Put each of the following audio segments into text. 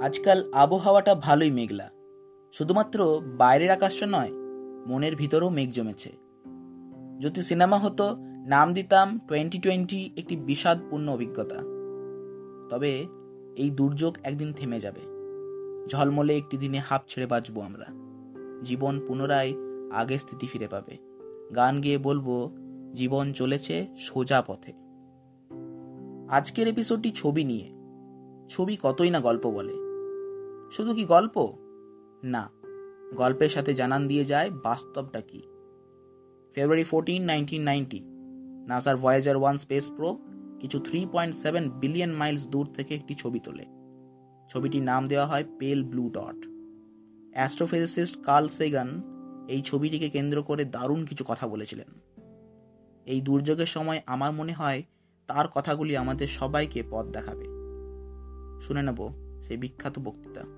আজকাল আবহাওয়াটা ভালোই মেঘলা। শুধুমাত্র বাইরের আকাশটা নয়, মনের ভিতরেও মেঘ জমেছে। যদি সিনেমা হতো, নাম দিতাম টোয়েন্টি টোয়েন্টি একটি বিষাদপূর্ণ অভিজ্ঞতা। তবে এই দুর্যোগ একদিন থেমে যাবে। ঝলমলে একটি দিনে হাফ ছেড়ে বাঁচবো আমরা। জীবন পুনরায় আগের স্থিতি ফিরে পাবে। গান গেয়ে বলব, জীবন চলেছে সোজা পথে। আজকের এপিসোডটি ছবি নিয়ে। ছবি কতই না গল্প বলে। শুধু কি গল্প? না, গল্পের সাথে জানান দিয়ে যায় বাস্তবটা কি? ফেব্রুয়ারি ফোরটিন নাইনটিন নাইনটি নাসার ভয়েজার ওয়ান স্পেস প্রো কিছু three point seven billion miles দূর থেকে একটি ছবি তোলে। ছবিটির নাম দেওয়া হয় pale blue dot astrophysicist Carl Sagan এই ছবিটিকে কেন্দ্র করে দারুণ কিছু কথা বলেছিলেন। এই দুর্যোগের সময় আমার মনে হয় তার কথাগুলি আমাদের সবাইকে পথ দেখাবে। শুনে নেব সেই বিখ্যাত বক্তৃতা।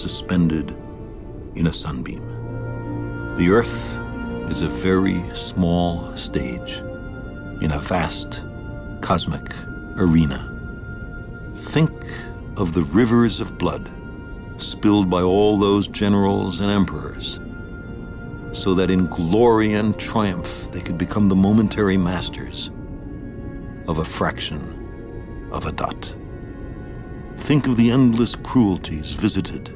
suspended in a sunbeam. The Earth is a very small stage in a vast cosmic arena. Think of the rivers of blood spilled by all those generals and emperors, so that in glory and triumph they could become the momentary masters of a fraction of a dot. Think of the endless cruelties visited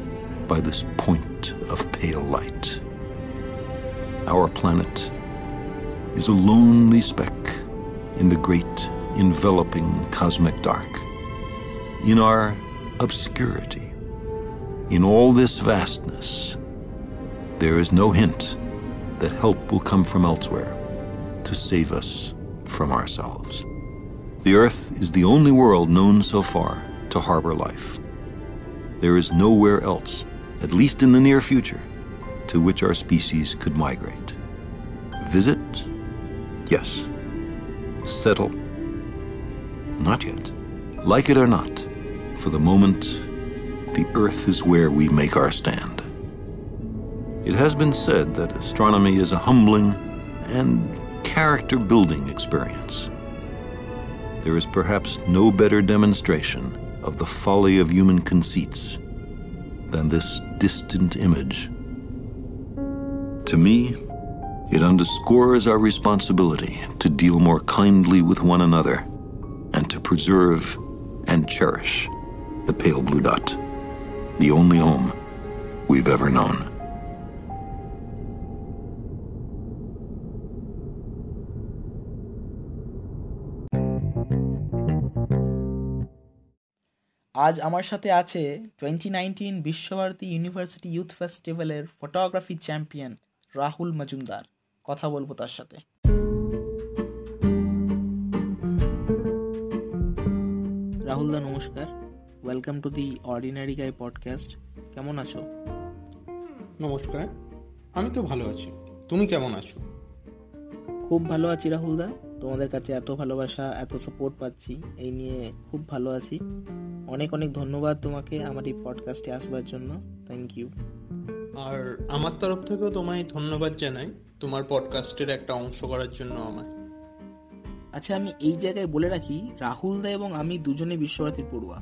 by this point of pale light. Our planet is a lonely speck in the great enveloping cosmic dark. In our obscurity, in all this vastness, there is no hint that help will come from elsewhere to save us from ourselves. The Earth is the only world known so far to harbor life. There is nowhere else, at least in the near future, to which our species could migrate. Visit? Yes. Settle? Not yet. Like it or not, for the moment, the Earth is where we make our stand. It has been said that astronomy is a humbling and character building experience. There is perhaps no better demonstration of the folly of human conceits than this distant image. To me, it underscores our responsibility to deal more kindly with one another and to preserve and cherish the pale blue dot, the only home we've ever known. আজ আমার সাথে আছে twenty nineteen Visva Bharati university youth ফেস্টিভ্যালের photography champion Rahul Majumdar. কথা বলব তার সাথে। রাহুল দা নমস্কার। Welcome to the ordinary guy podcast কেমন আছো? নমস্কার। আমি তো ভালো আছি। তুমি কেমন আছো? খুব ভালো আছি রাহুল দা। তোমাদের কাছে এত ভালোবাসা এত সাপোর্ট পাচ্ছি এই নিয়ে খুব ভালো আছি। অনেক অনেক ধন্যবাদ তোমাকে আমার এই পডকাস্টে আসবার জন্য। থ্যাংক ইউ আর আমার তরফ থেকেও তোমায় ধন্যবাদ জানাই তোমার পডকাস্টের একটা অংশ করার জন্য আমায়। আচ্ছা আমি এই জায়গায় বলে রাখি রাহুল দা এবং আমি দুজনে বিশ্বভারতীর পড়ুয়া।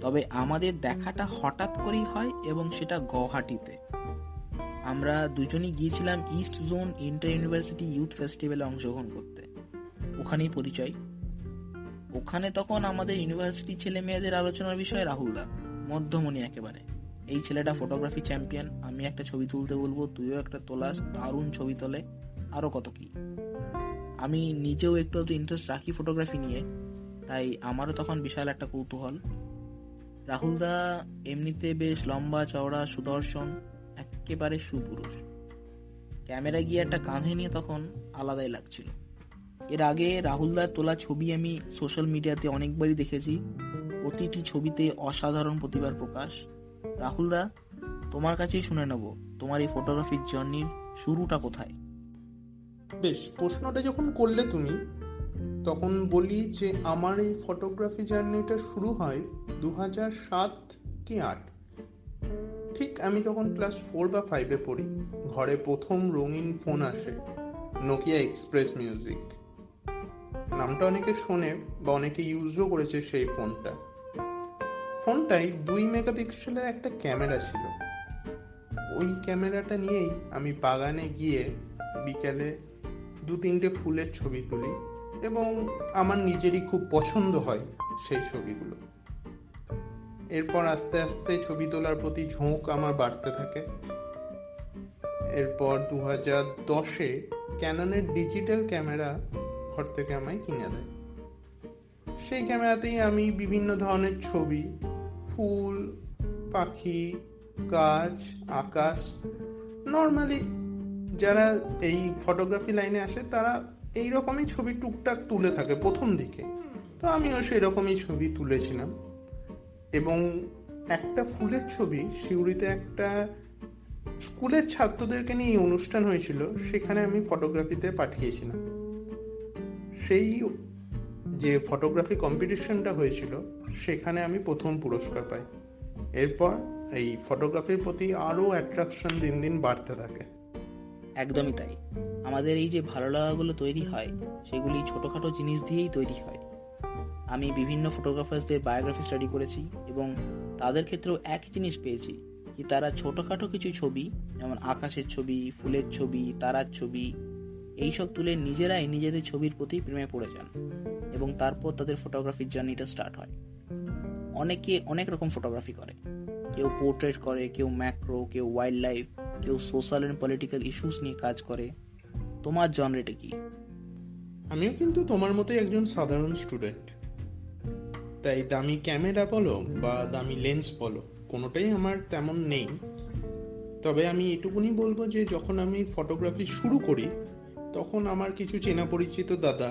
তবে আমাদের দেখাটা হঠাৎ করেই হয় এবং সেটা গৌহাটিতে। আমরা দুজনেই গিয়েছিলাম east zone inter university youth ফেস্টিভ্যালে অংশগ্রহণ করতে। ওখানেই পরিচয়। ওখানে তখন আমাদের ইউনিভার্সিটি ছেলে মেয়েদের আলোচনার বিষয় রাহুল দা, মধ্যমণি একেবারে। এই ছেলেটা ফটোগ্রাফি চ্যাম্পিয়ন আমি একটা ছবি তুলতে বলব, তুইও একটা তোলাস, দারুণ ছবি তোলে আরও কত কি। আমি নিজেও একটু একটু ইন্টারেস্ট রাখি ফটোগ্রাফি নিয়ে, তাই আমারও তখন বিশাল একটা কৌতূহল। রাহুলদা এমনিতে বেশ লম্বা চওড়া, সুদর্শন, একেবারে সুপুরুষ। ক্যামেরা গিয়ে একটা কাঁধে নিয়ে তখন আলাদাই লাগছিল। এর আগে রাহুলদার তোলা ছবি আমি সোশ্যাল মিডিয়াতে অনেকবারই দেখেছি। প্রতিটি ছবিতে অসাধারণ প্রতিভার প্রকাশ। রাহুলদা, তোমার কাছেই শুনে নেব, তোমার এই ফটোগ্রাফির জার্নির শুরুটা কোথায়? বেশ, প্রশ্নটা যখন করলে তুমি, তখন বলি যে আমার এই ফটোগ্রাফি জার্নিটা শুরু হয় দু হাজার সাত কি আট। ঠিক আমি তখন ক্লাস ফোর বা ফাইভে পড়ি, ঘরে প্রথম রঙিন ফোন আসে নোকিয়া এক্সপ্রেস মিউজিক নামটা অনেকে শোনে বা অনেকে ইউজও করেছে সেই ফোনটা ফোনটাই দুই মেগাপিক্সেলের একটা ক্যামেরা ছিল। ওই ক্যামেরাটা নিয়েই আমি বাগানে গিয়ে বিকেলে দু তিনটে ফুলের ছবি তুলি এবং আমার নিজেরই খুব পছন্দ হয় সেই ছবিগুলো। এরপর আস্তে আস্তে ছবি তোলার প্রতি ঝোঁক আমার বাড়তে থাকে। এরপর দু হাজার দশে ক্যাননের ডিজিটাল ক্যামেরা ঘর থেকে আমায় কিনে দেয়। সেই ক্যামেরাতেই আমি বিভিন্ন ধরনের ছবি, ফুল, পাখি, গাছ, আকাশ নর্মালি যারা এই ফটোগ্রাফি লাইনে আসে, তারা এই রকমই ছবি টুকটাক তুলে থাকে প্রথম দিকে। তো আমিও সেই রকমই ছবি তুলেছিলাম। এবং একটা ফুলের ছবি, সিউড়িতে একটা স্কুলের ছাত্রদেরকে নিয়ে অনুষ্ঠান হয়েছিল, সেখানে আমি ফটোগ্রাফিতে পাঠিয়েছিলাম। সেই যে ফটোগ্রাফি কম্পিটিশনটা হয়েছিল, সেখানে আমি প্রথম পুরস্কার পাই। এরপর এই ফটোগ্রাফির প্রতি আরও অ্যাট্রাকশন দিন দিন বাড়তে থাকে। একদমই তাই। আমাদের এই যে ভালো লাগাগুলো তৈরি হয়, সেগুলি ছোটোখাটো জিনিস দিয়েই তৈরি হয়। আমি বিভিন্ন ফটোগ্রাফার্সদের বায়োগ্রাফি স্টাডি করেছি এবং তাদের ক্ষেত্রেও একই জিনিস পেয়েছি কি তারা ছোটোখাটো কিছু ছবি, যেমন আকাশের ছবি, ফুলের ছবি, তারার ছবি এইসব তুলে নিজেরাই নিজেদের ছবির প্রতি প্রেমে পড়ে যান এবং তারপর তাদের ফটোগ্রাফির জার্নিটা স্টার্ট হয়। অনেকে অনেক রকম ফটোগ্রাফি করে। কেউ পোর্ট্রেট করে, কেউ ম্যাক্রো কেউ ওয়াইল্ড লাইফ কেউ সোশ্যাল অ্যান্ড পলিটিক্যাল ইস্যুস নিয়ে কাজ করে। তোমার জনরেটা কি? আমিও কিন্তু তোমার মতোই একজন সাধারণ স্টুডেন্ট তাই দামি ক্যামেরা বলো বা দামি লেন্স বলো, কোনোটাই আমার তেমন নেই। তবে আমি এটুকুনি বলব যে যখন আমি ফটোগ্রাফি শুরু করি তখন আমার কিছু চেনা পরিচিত দাদা,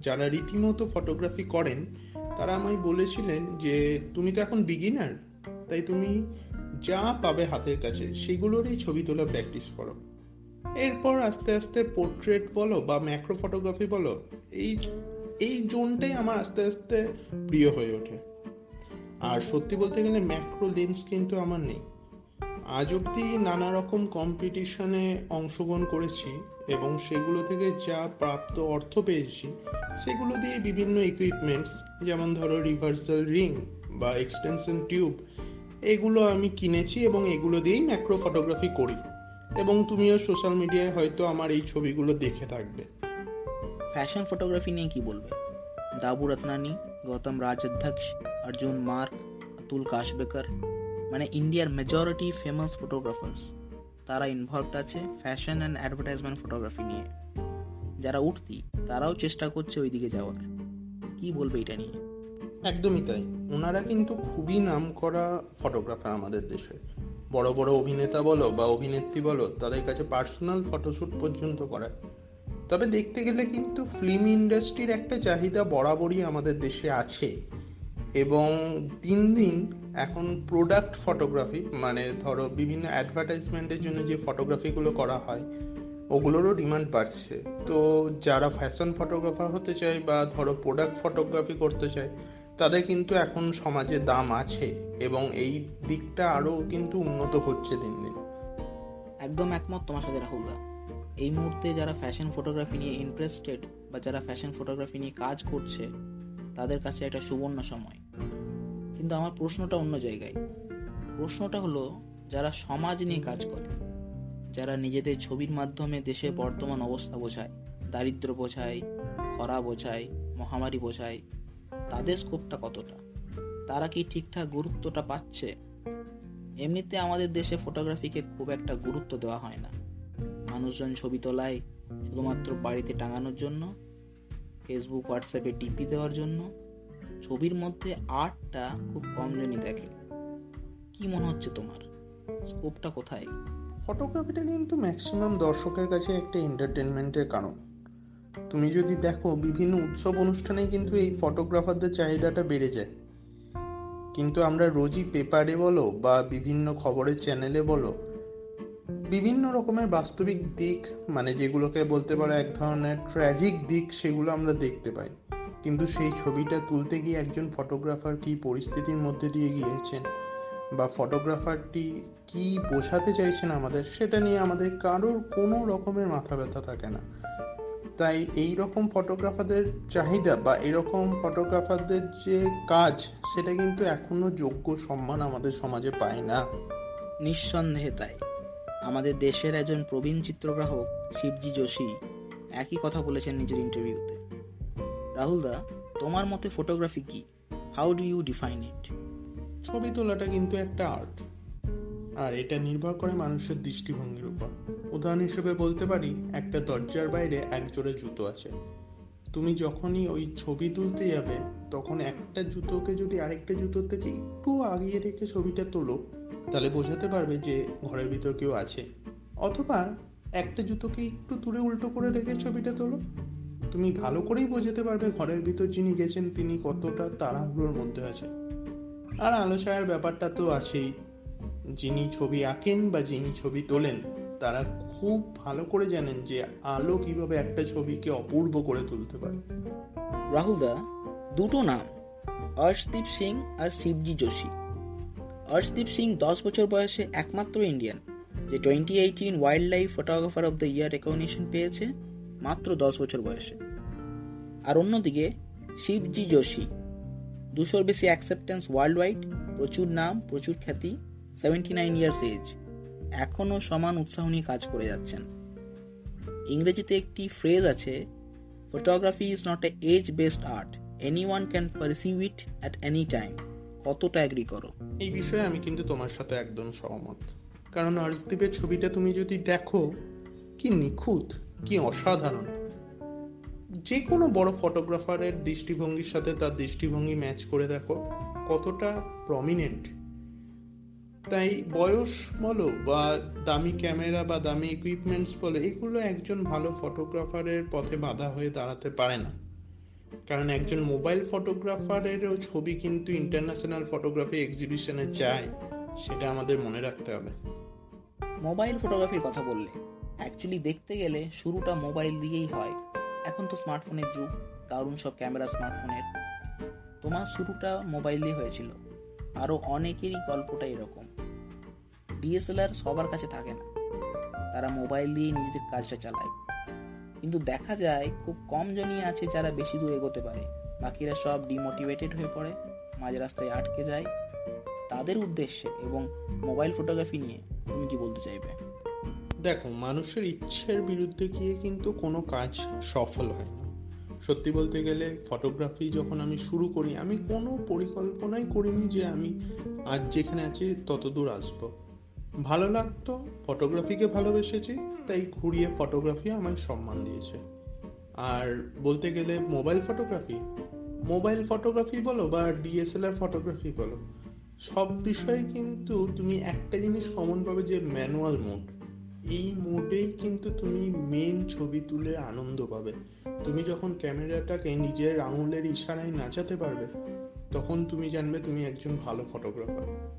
যারা রীতিমতো ফটোগ্রাফি করেন, তারা আমায় বলেছিলেন যে, তুমি তো এখন বিগিনার তাই তুমি যা পাবে হাতের কাছে, সেগুলোরই ছবি তোলা প্র্যাকটিস করো। এরপর আস্তে আস্তে পোর্ট্রেট বলো বা ম্যাক্রো ফটোগ্রাফি বলো, এই এই জোনটাই আমার আস্তে আস্তে প্রিয় হয়ে ওঠে। আর সত্যি বলতে গেলে ম্যাক্রো লেন্স কিন্তু আমার নেই। আজ অব্দি নানা রকম কম্পিটিশনে অংশগ্রহণ করেছি এবং সেগুলো থেকে যা প্রাপ্ত অর্থ পেয়েছি, সেগুলো দিয়ে বিভিন্ন ইকুইপমেন্টস যেমন ধরো রিভার্সাল রিং বা এক্সটেনশন টিউব এগুলো আমি কিনেছি এবং এগুলো দিয়েই ম্যাক্রো ফটোগ্রাফি করি। এবং তুমিও সোশ্যাল মিডিয়ায় হয়তো আমার এই ছবিগুলো দেখে থাকবে। ফ্যাশন ফটোগ্রাফি নিয়ে কি বলবে? দাবু রত্নানি, গৌতম রাজাধ্যক্ষ অর্জুন মার্ক, অতুল কাশবেকর মানে ইন্ডিয়ার মেজরিটি ফেমাস ফটোগ্রাফার্স তারা ইনভলভড আছে ফ্যাশন অ্যান্ড অ্যাডভার্টাইজমেন্ট ফটোগ্রাফি নিয়ে। যারা উঠতি, তারাও চেষ্টা করছে ওই দিকে যাওয়ার। কি বলবে এটা নিয়ে? একদমই তাই। ওনারা কিন্তু খুবই নাম করা ফটোগ্রাফার আমাদের দেশে। বড় বড় অভিনেতা বলো বা অভিনেত্রী বলো, তাদের কাছে পার্সোনাল ফটোশ্যুট পর্যন্ত করায়। তবে দেখতে গেলে কিন্তু ফিল্ম ইন্ডাস্ট্রির একটা চাহিদা বরাবরই আমাদের দেশে আছে। এবং দিন দিন এখন প্রোডাক্ট ফটোগ্রাফি মানে ধরো বিভিন্ন অ্যাডভার্টাইজমেন্টের জন্য যে ফটোগ্রাফিগুলো করা হয়, ওগুলোরও ডিমান্ড বাড়ছে। তো যারা ফ্যাশন ফটোগ্রাফার হতে চায় বা ধরো প্রোডাক্ট ফটোগ্রাফি করতে চায়, তাদের কিন্তু এখন সমাজে দাম আছে এবং এই দিকটা আরও কিন্তু উন্নত হচ্ছে দিন দিন। একদম একমত তোমার সাথে, রাহুলদা। এই মুহূর্তে যারা ফ্যাশন ফটোগ্রাফি নিয়ে ইন্টারেস্টেড বা যারা ফ্যাশন ফটোগ্রাফি নিয়ে কাজ করছে, তাদের কাছে একটা সুবর্ণ সময়। কিন্তু আমার প্রশ্নটা অন্য জায়গায়। প্রশ্নটা হলো, যারা সমাজ নিয়ে কাজ করে, যারা নিজেদের ছবির মাধ্যমে দেশের বর্তমান অবস্থা বোঝায়, দারিদ্র বোঝায়, খরা বোঝায়, মহামারী বোঝায়, তাদের স্কোপটা কতটা? তারা কি ঠিকঠাক গুরুত্বটা পাচ্ছে? এমনিতে আমাদের দেশে ফটোগ্রাফিকে খুব একটা গুরুত্ব দেওয়া হয় না। মানুষজন ছবি তোলায় শুধুমাত্র বাড়িতে টাঙানোর জন্য ফেসবুক হোয়াটসঅ্যাপে টিপি দেওয়ার জন্য ছবির মধ্যে আর্টটা খুব কম কমজনই দেখে। কি মনে হচ্ছে তোমার? স্কোপটা কোথায়? ফটোগ্রাফিটা কিন্তু ম্যাক্সিমাম দর্শকের কাছে একটা এন্টারটেনমেন্টের কারণ। তুমি যদি দেখো, বিভিন্ন উৎসব অনুষ্ঠানে কিন্তু এই ফটোগ্রাফারদের চাহিদাটা বেড়ে যায়। কিন্তু আমরা রোজই পেপারে বলো বা বিভিন্ন খবরের চ্যানেলে বলো, বিভিন্ন রকমের বাস্তবিক দিক মানে যেগুলোকে বলতে পারো এক ধরনের ট্র্যাজিক দিক, সেগুলো আমরা দেখতে পাই। কিন্তু সেই ছবিটা তুলতে গিয়ে একজন ফটোগ্রাফার কি পরিস্থিতির মধ্যে দিয়ে গিয়েছেন? বা ফটোগ্রাফারটি কি বোঝাতে চাইছেন আমাদের? সেটা নিয়ে আমাদের কারোর কোনো রকমের মাথা ব্যথা থাকে না। তাই এই রকম ফটোগ্রাফারদের চাহিদা বা এরকম ফটোগ্রাফারদের যে কাজ, সেটা কিন্তু এখনও যোগ্য সম্মান আমাদের সমাজে পায় না। নিঃসন্দেহে তাই। আমাদের দেশের একজন প্রবীণ চিত্রগ্রাহক শিবজি যোশী একই কথা বলেছেন নিজের ইন্টারভিউতে রাহুলদা তোমার মতে ফটোগ্রাফি কি? How do you define it ছবি তোলাটা কিন্তু একটা আর্ট আর এটা নির্ভর করে মানুষের দৃষ্টিভঙ্গির উপর। উদাহরণ হিসেবে বলতে পারি, একটা দরজার বাইরে এক জোড়া জুতো আছে। তুমি যখনই ওই ছবি তুলতে যাবে, তখন একটা জুতোকে যদি আরেকটা জুতোর থেকে একটু আগিয়ে রেখে ছবিটা তোলো, তাহলে বোঝাতে পারবে যে ঘরের ভিতর কেউ আছে। অথবা একটা জুতোকে একটু দূরে উল্টো করে রেখে ছবিটা তোলো। তুমি ভালো করেই বোঝাতে পারবে ঘরের ভিতর যিনি গেছেন তিনি কতটা তাড়াহুড়োর মধ্যে আছেন। আর আলো ছায়ার ব্যাপারটা তো আছেই। যিনি ছবি আঁকেন বা যিনি ছবি তোলেন, তারা খুব ভালো করে জানেন যে আলো কীভাবে একটা ছবিকে অপূর্ব করে তুলতে পারে। রাহুলদা দুটো নাম অর্শদীপ সিং আর শিবজি যোশী। অর্শদীপ সিং দশ বছর বয়সে একমাত্র ইন্ডিয়ান যে twenty eighteen wildlife photographer of the year recognition পেয়েছে। মাত্র দশ বছর বয়সে। আর অন্যদিকে, শিবজি যোশী, দুশোর বেশি অ্যাকসেপ্টেন্স ওয়ার্ল্ড ওয়াইড প্রচুর নাম, প্রচুর খ্যাতি সেভেন্টি নাইন ইয়ার্স এজ এখনও সমান উৎসাহ নিয়ে কাজ করে যাচ্ছেন। ইংরেজিতে একটি ফ্রেজ আছে photography is not a age based art any one can perceive it at any time কতটা অ্যাগ্রি করো? এই বিষয়ে আমি কিন্তু তোমার সাথে একদম সহমত। কারণ অর্শদীপের ছবিটা তুমি যদি দেখো, কি নিখুঁত। কি অসাধারণ। যে কোনো বড় ফটোগ্রাফারের দৃষ্টিভঙ্গির সাথে তার দৃষ্টিভঙ্গি ম্যাচ করে দেখো, কতটা প্রমিনেন্ট তাই বয়স বলো বা দামি ক্যামেরা বা দামি ইকুইপমেন্টস বলো, এগুলো একজন ভালো ফটোগ্রাফারের পথে বাধা হয়ে দাঁড়াতে পারে না। কারণ একজন মোবাইল ফটোগ্রাফারেরও ছবি কিন্তু ইন্টারন্যাশনাল ফটোগ্রাফি এক্সিবিশনে যায়, সেটা আমাদের মনে রাখতে হবে। মোবাইল ফটোগ্রাফির কথা বললে অ্যাকচুয়ালি দেখতে গেলে শুরুটা মোবাইল দিয়েই হয়। এখন তো স্মার্টফোনের যুগ, দারুণ সব ক্যামেরা স্মার্টফোনের তোমার শুরুটা মোবাইল হয়েছিল। আরও অনেকেরই গল্পটা এরকম। ডিএসএলআর সবার কাছে থাকে না। তারা মোবাইল দিয়ে নিজেদের কাজটা চালায়। কিন্তু দেখা যায়, খুব কম জনই আছে যারা বেশি দূর এগোতে পারে। বাকিরা সব ডিমোটিভেটেড হয়ে পড়ে, মাঝ রাস্তায় আটকে যায়। তাদের উদ্দেশ্যে এবং মোবাইল ফটোগ্রাফি নিয়ে তুমি কি বলতে চাইবে? দেখো, মানুষের ইচ্ছের বিরুদ্ধে গিয়ে কিন্তু কোনো কাজ সফল হয় না। সত্যি বলতে গেলে ফটোগ্রাফি যখন আমি শুরু করি, আমি কোনো পরিকল্পনাই করিনি যে আমি আজ যেখানে আছি ততদূর আসব। ভালো লাগতো ফটোগ্রাফিকে ভালোবেসেছি, তাই ঘুরিয়ে ফটোগ্রাফি আমায় সম্মান দিয়েছে। আর বলতে গেলে মোবাইল ফটোগ্রাফি মোবাইল ফটোগ্রাফি বলো বা ডিএসএলআর ফটোগ্রাফি বলো, সব বিষয়ে কিন্তু তুমি একটা জিনিস কমন পাবে যে ম্যানুয়াল মোড এই মোডেই কিন্তু তুমি মেন ছবি তুলে আনন্দ পাবে। তুমি যখন ক্যামেরাটাকে নিজের আঙুলের ইশারায় নাচাতে পারবে, তখন তুমি জানবে তুমি একজন ভালো ফটোগ্রাফার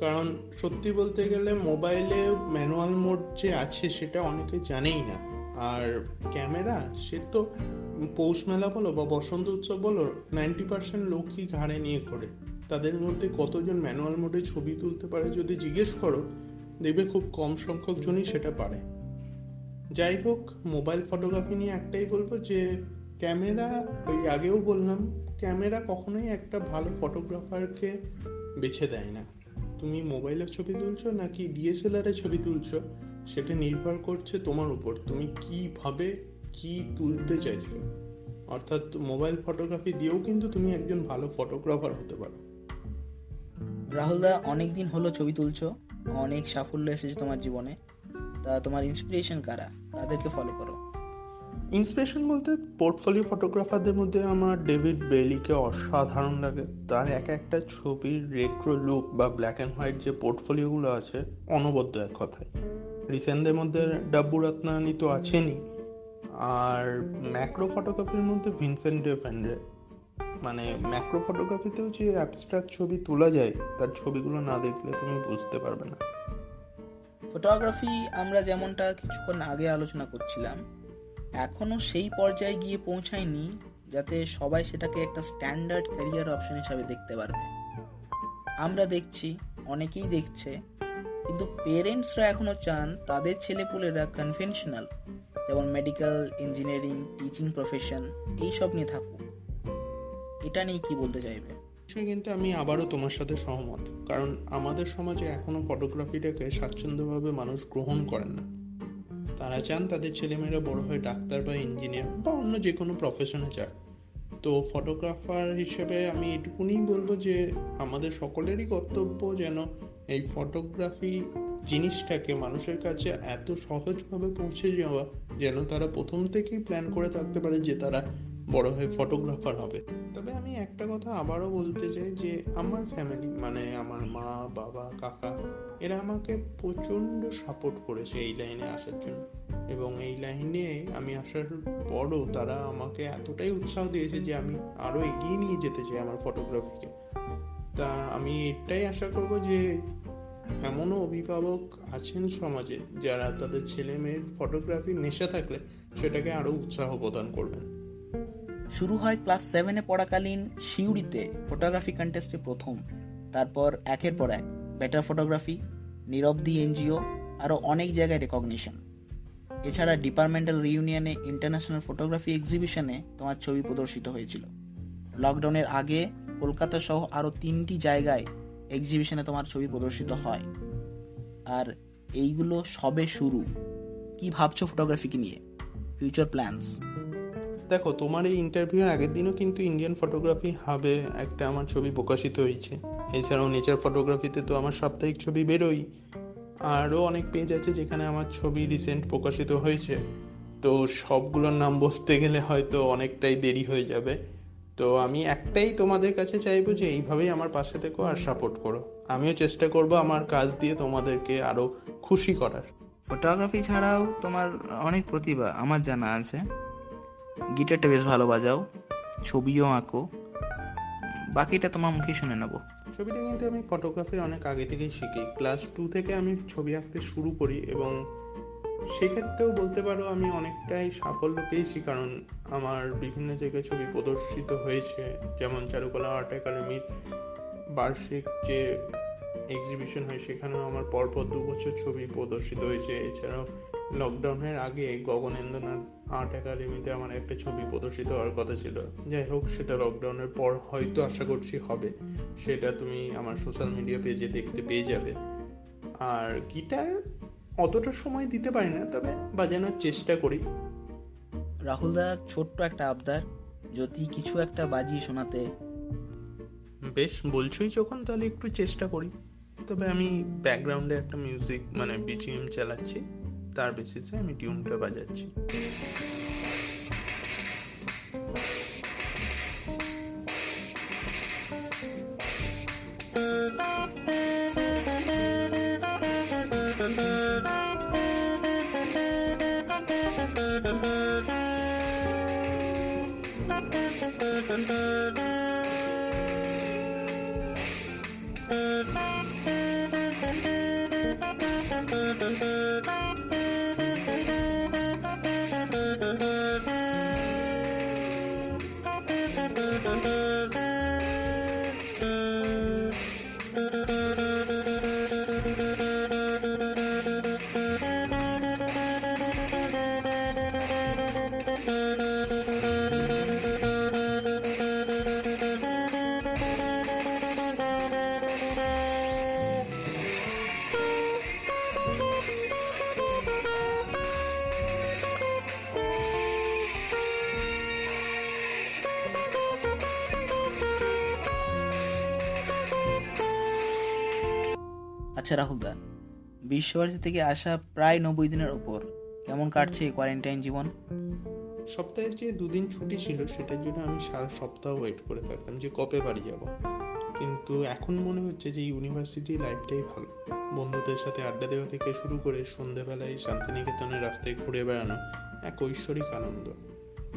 কারণ সত্যি বলতে গেলে মোবাইলে ম্যানুয়াল মোড যে আছে সেটা অনেকে জানেই না। আর ক্যামেরা, সে তো পৌষ মেলা বলো বা বসন্ত উৎসব বলো নাইনটি পার্সেন্ট লোকই ঘাড়ে নিয়ে করে। তাদের মধ্যে কতজন ম্যানুয়াল মোডে ছবি তুলতে পারে যদি জিজ্ঞেস করো দেখবে খুব কম সংখ্যক জনই সেটা পারে। যাই হোক মোবাইল ফটোগ্রাফি নিয়ে একটাই বলব যে ক্যামেরা ওই আগেও বললাম ক্যামেরা কখনোই একটা ভালো ফটোগ্রাফারকে বেছে দেয় না। তুমি মোবাইলের ছবি তুলছো নাকি ডিএসএলআর ছবি তুলছো, সেটা নির্ভর করছে তোমার উপর। তুমি কীভাবে কি তুলতে চাইছো? অর্থাৎ মোবাইল ফটোগ্রাফি দিয়েও কিন্তু তুমি একজন ভালো ফটোগ্রাফার হতে পারো। রাহুলদা অনেক দিন হলো ছবি তুলছো। অনেক সাফল্য এসেছে তোমার জীবনে। তা তোমার ইন্সপিরেশন কারা? তাদেরকে ফলো করো। ইন্সপিরেশন বলতে পোর্টফোলিও ফটোগ্রাফারদের মধ্যে আমার ডেভিড বেলিকে অসাধারণ লাগে। তার এক একটা ছবির রেট্রো লুক বা ব্ল্যাক অ্যান্ড হোয়াইট যে পোর্টফোলিওগুলো আছে, অনবদ্য এক কথায়। রিসেন্টদের মধ্যে ডাব্বু রত্নানি তো আছেনই। আর ম্যাক্রো ফটোগ্রাফির মধ্যে ভিনসেন্ট ডে মানে ম্যাক্রো ফটোগ্রাফিতেও যে অ্যাবস্ট্রাক্ট ছবি তোলা যায়, তার ছবিগুলো না দেখলে তুমি বুঝতে পারবে না। ফটোগ্রাফি আমরা যেমনটা কিছুক্ষণ আগে আলোচনা করছিলাম এখনও সেই পর্যায়ে গিয়ে পৌঁছায়নি যাতে সবাই সেটাকে একটা স্ট্যান্ডার্ড ক্যারিয়ার অপশন হিসাবে দেখতে পারবে। আমরা দেখছি, অনেকেই দেখছে, কিন্তু পেরেন্টসরা এখনও চান তাদের ছেলেপুলেরা কনভেনশনাল যেমন মেডিকেল ইঞ্জিনিয়ারিং টিচিং প্রফেশন এইসব নিয়ে থাকুক। এটা নিয়ে কি বলতে চাইবে? কিন্তু আমি আবারও তোমার সাথে সহমত। কারণ আমাদের সমাজে এখনও ফটোগ্রাফিটাকে স্বাচ্ছন্দ্যভাবে মানুষ গ্রহণ করেন না। তারা চান তাদের ছেলেমেয়েরা বড় হয়ে ডাক্তার বা ইঞ্জিনিয়ার বা অন্য যে কোনো প্রফেশনে যাক। তো ফটোগ্রাফার হিসেবে আমি এটুকুনি বলব যে, আমাদের সকলেরই কর্তব্য যেন এই ফটোগ্রাফি জিনিসটাকে মানুষের কাছে এত সহজভাবে পৌঁছে যাওয়া, যেন তারা প্রথম থেকেই প্ল্যান করে থাকতে পারে যে তারা বড় হয়ে ফটোগ্রাফার হবে। তবে আমি একটা কথা আবারও বলতে চাই যে, আমার ফ্যামিলি মানে আমার মা, বাবা, কাকা, এরা আমাকে প্রচণ্ড সাপোর্ট করেছে এই লাইনে আসার জন্য। এবং এই লাইনে আমি আসার পরও তারা আমাকে এতটাই উৎসাহ দিয়েছে যে, আমি আরও এগিয়ে নিয়ে যেতে চাই আমার ফটোগ্রাফিকে তা আমি এটাই আশা করব যে, এমনও অভিভাবক আছেন সমাজে যারা তাদের ছেলে মেয়ের ফটোগ্রাফির নেশা থাকলে সেটাকে আরও উৎসাহ প্রদান করবেন। শুরু হয় ক্লাস সেভেনে পড়াকালীন সিউড়িতে ফটোগ্রাফি কন্টেস্টে প্রথম। তারপর একের পর এক বেটার ফটোগ্রাফি নিরবধি এনজিও আরও অনেক জায়গায় রেকগনিশন এছাড়া ডিপার্টমেন্টাল রিউনিয়নে ইন্টারন্যাশনাল ফটোগ্রাফি এক্সিবিশনে তোমার ছবি প্রদর্শিত হয়েছিল। লকডাউনের আগে কলকাতা সহ আরও তিনটি জায়গায় এক্সিবিশনে তোমার ছবি প্রদর্শিত হয়। আর এইগুলো সবে শুরু। কি ভাবছ ফটোগ্রাফিকে নিয়ে? ফিউচার প্ল্যানস দেখো, তোমার এই ইন্টারভিউর আগের দিনও কিন্তু ইন্ডিয়ান ফটোগ্রাফি হাবে একটা আমার ছবি প্রকাশিত হয়েছে। এছাড়াও নেচার ফটোগ্রাফিতে তো আমার সাপ্তাহিক ছবি বেরোই আরও অনেক পেজ আছে যেখানে আমার ছবি রিসেন্ট প্রকাশিত হয়েছে। তো সবগুলোর নাম বলতে গেলে হয়তো অনেকটাই দেরি হয়ে যাবে। তো আমি একটাই তোমাদের কাছে চাইব যে এইভাবেই আমার পাশে থেকো আর সাপোর্ট করো। আমিও চেষ্টা করব আমার কাজ দিয়ে তোমাদেরকে আরও খুশি করার। ফটোগ্রাফি ছাড়াও তোমার অনেক প্রতিভা আমার জানা আছে। গিটারটা বেশ ভালো বাজাও, ছবিও আঁকো। বাকিটা তোমার মুখে শুনে নেব। ছবিটা কিন্তু আমি ফটোগ্রাফি অনেক আগে থেকেই শিখি। ক্লাস টু থেকে আমি ছবি আঁকতে শুরু করি এবং সেক্ষেত্রেও বলতে পারো আমি অনেকটাই সাফল্য পেয়েছি কারণ আমার বিভিন্ন জায়গায় ছবি প্রদর্শিত হয়েছে। যেমন চারুকলা আর্ট একাডেমির বার্ষিক যে এক্সিবিশন হয়, সেখানেও আমার পরপর দু বছর ছবি প্রদর্শিত হয়েছে। এছাড়াও লকডাউনের আগে গগনেন্দ্রনাথ আর্ট একাডেমিতে আমার একটা ছবি প্রদর্শিত হওয়ার কথা ছিল। যাই হোক সেটা লকডাউনের পর হয়তো আশা করছি হবে। সেটা তুমি আমার সোশ্যাল মিডিয়া পেজে দেখতে পেয়ে যাবে। আর গিটার অতটা সময় দিতে পারি না তবে বাজানোর চেষ্টা করি। রাহুলদা ছোট্ট একটা আবদার। যদি কিছু একটা বাজিয়ে শোনাতে। বেশ বলছোই যখন তাহলে একটু চেষ্টা করি। তবে আমি ব্যাকগ্রাউন্ডে একটা মিউজিক মানে বিজিএম চালাচ্ছি। তার বেসিসে আমি টিউনটা বাজাচ্ছি। আচ্ছা রাহুলদা বিশ্বভারতী থেকে আসা প্রায় নব্বই দিনের ওপর কেমন কাটছে এই কোয়ারেন্টাইন জীবন? সপ্তাহে যে দুদিন ছুটি ছিল, সেটার জন্য আমি সারা সপ্তাহ ওয়েট করে থাকতাম যে কবে বাড়ি যাব। কিন্তু এখন মনে হচ্ছে যে ইউনিভার্সিটি লাইফটাই ভালো। বন্ধুদের সাথে আড্ডা দেওয়া থেকে শুরু করে সন্ধেবেলায় শান্তিনিকেতনের রাস্তায় ঘুরে বেড়ানো এক ঐশ্বরিক আনন্দ।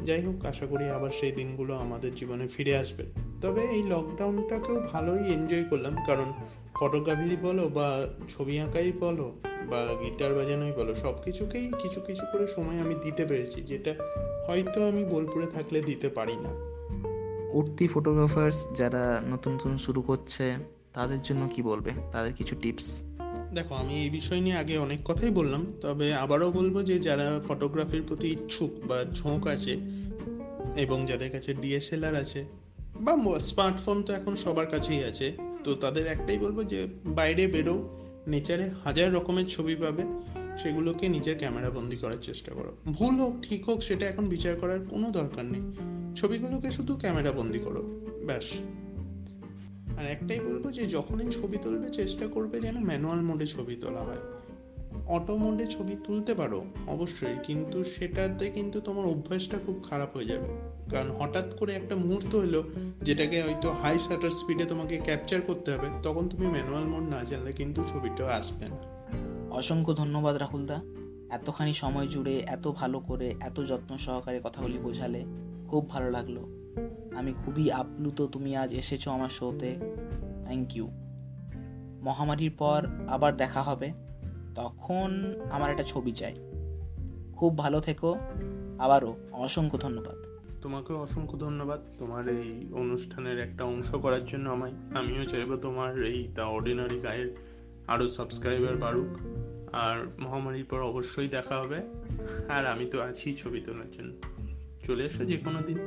যাই হোক, আশা করি আবার সেই দিনগুলো আমাদের জীবনে ফিরে আসবে। তবে এই লকডাউনটাকেও ভালোই এনজয় করলাম। কারণ ফটোগ্রাফি বলো বা ছবি আঁকাই বলো বা গিটার বাজানোই বলো সব কিছুকেই কিছু কিছু করে সময় আমি দিতে পেরেছি যেটা হয়তো আমি বোলপুরে থাকলে দিতে পারি না। উঠতি ফটোগ্রাফার্স যারা নতুন নতুন শুরু করছে তাদের জন্য কি বলবে? তাদের কিছু টিপস দেখো আমি এই বিষয় নিয়ে আগে অনেক কথাই বললাম তবে আবারও বলব যে যারা ফটোগ্রাফির প্রতি ইচ্ছুক বা ঝোঁক আছে এবং যাদের কাছে ডিএসএলআর আছে বা স্মার্টফোন তো এখন সবার কাছেই আছে। তো তাদের একটাই বলব যে, বাইরে বেরো নেচারে হাজার রকমের ছবি পাবে, সেগুলোকে নিজের ক্যামেরা বন্দি করার চেষ্টা করো। ভুল হোক, ঠিক হোক, সেটা এখন বিচার করার কোনো দরকার নেই। ছবিগুলোকে শুধু ক্যামেরা বন্দি করো, ব্যাস। আর একটাই বলব যে, যখনই ছবি তুলবে, চেষ্টা করবে যেন ম্যানুয়াল মোডে ছবি তোলা হয়। অটো মোডে ছবি তুলতে পারো, অবশ্যই, কিন্তু সেটাতে কিন্তু তোমার অভ্যাসটা খুব খারাপ হয়ে যাবে। কারণ হঠাৎ করে একটা মুহূর্ত হলো, যেটাকে হয়তো হাই শাটার স্পিডে তোমাকে ক্যাপচার করতে হবে, তখন তুমি ম্যানুয়াল মোড না জানলে কিন্তু ছবিটা আসবে না। অসংখ্য ধন্যবাদ রাহুলদা এতখানি সময় জুড়ে এত ভালো করে এত যত্ন সহকারে কথাগুলি বোঝালে খুব ভালো লাগল। আমি খুবই আপ্লুত তুমি আজ এসেছ আমার শোতে থ্যাংক ইউ মহামারীর পর আবার দেখা হবে। তখন আমার একটা ছবি চাই। খুব ভালো থেকো। আবারও অসংখ্য ধন্যবাদ। তোমাকেও অসংখ্য ধন্যবাদ। তোমার এই অনুষ্ঠানের একটা অংশ করার জন্য আমায়। আমিও চাইব তোমার এই দ্য অর্ডিনারি গায়ের আরও সাবস্ক্রাইবার বাড়ুক। আর মহামারীর পর অবশ্যই দেখা হবে। আর আমি তো আছি ছবি তোলার জন্য। চলে এসো যে কোনো দিন।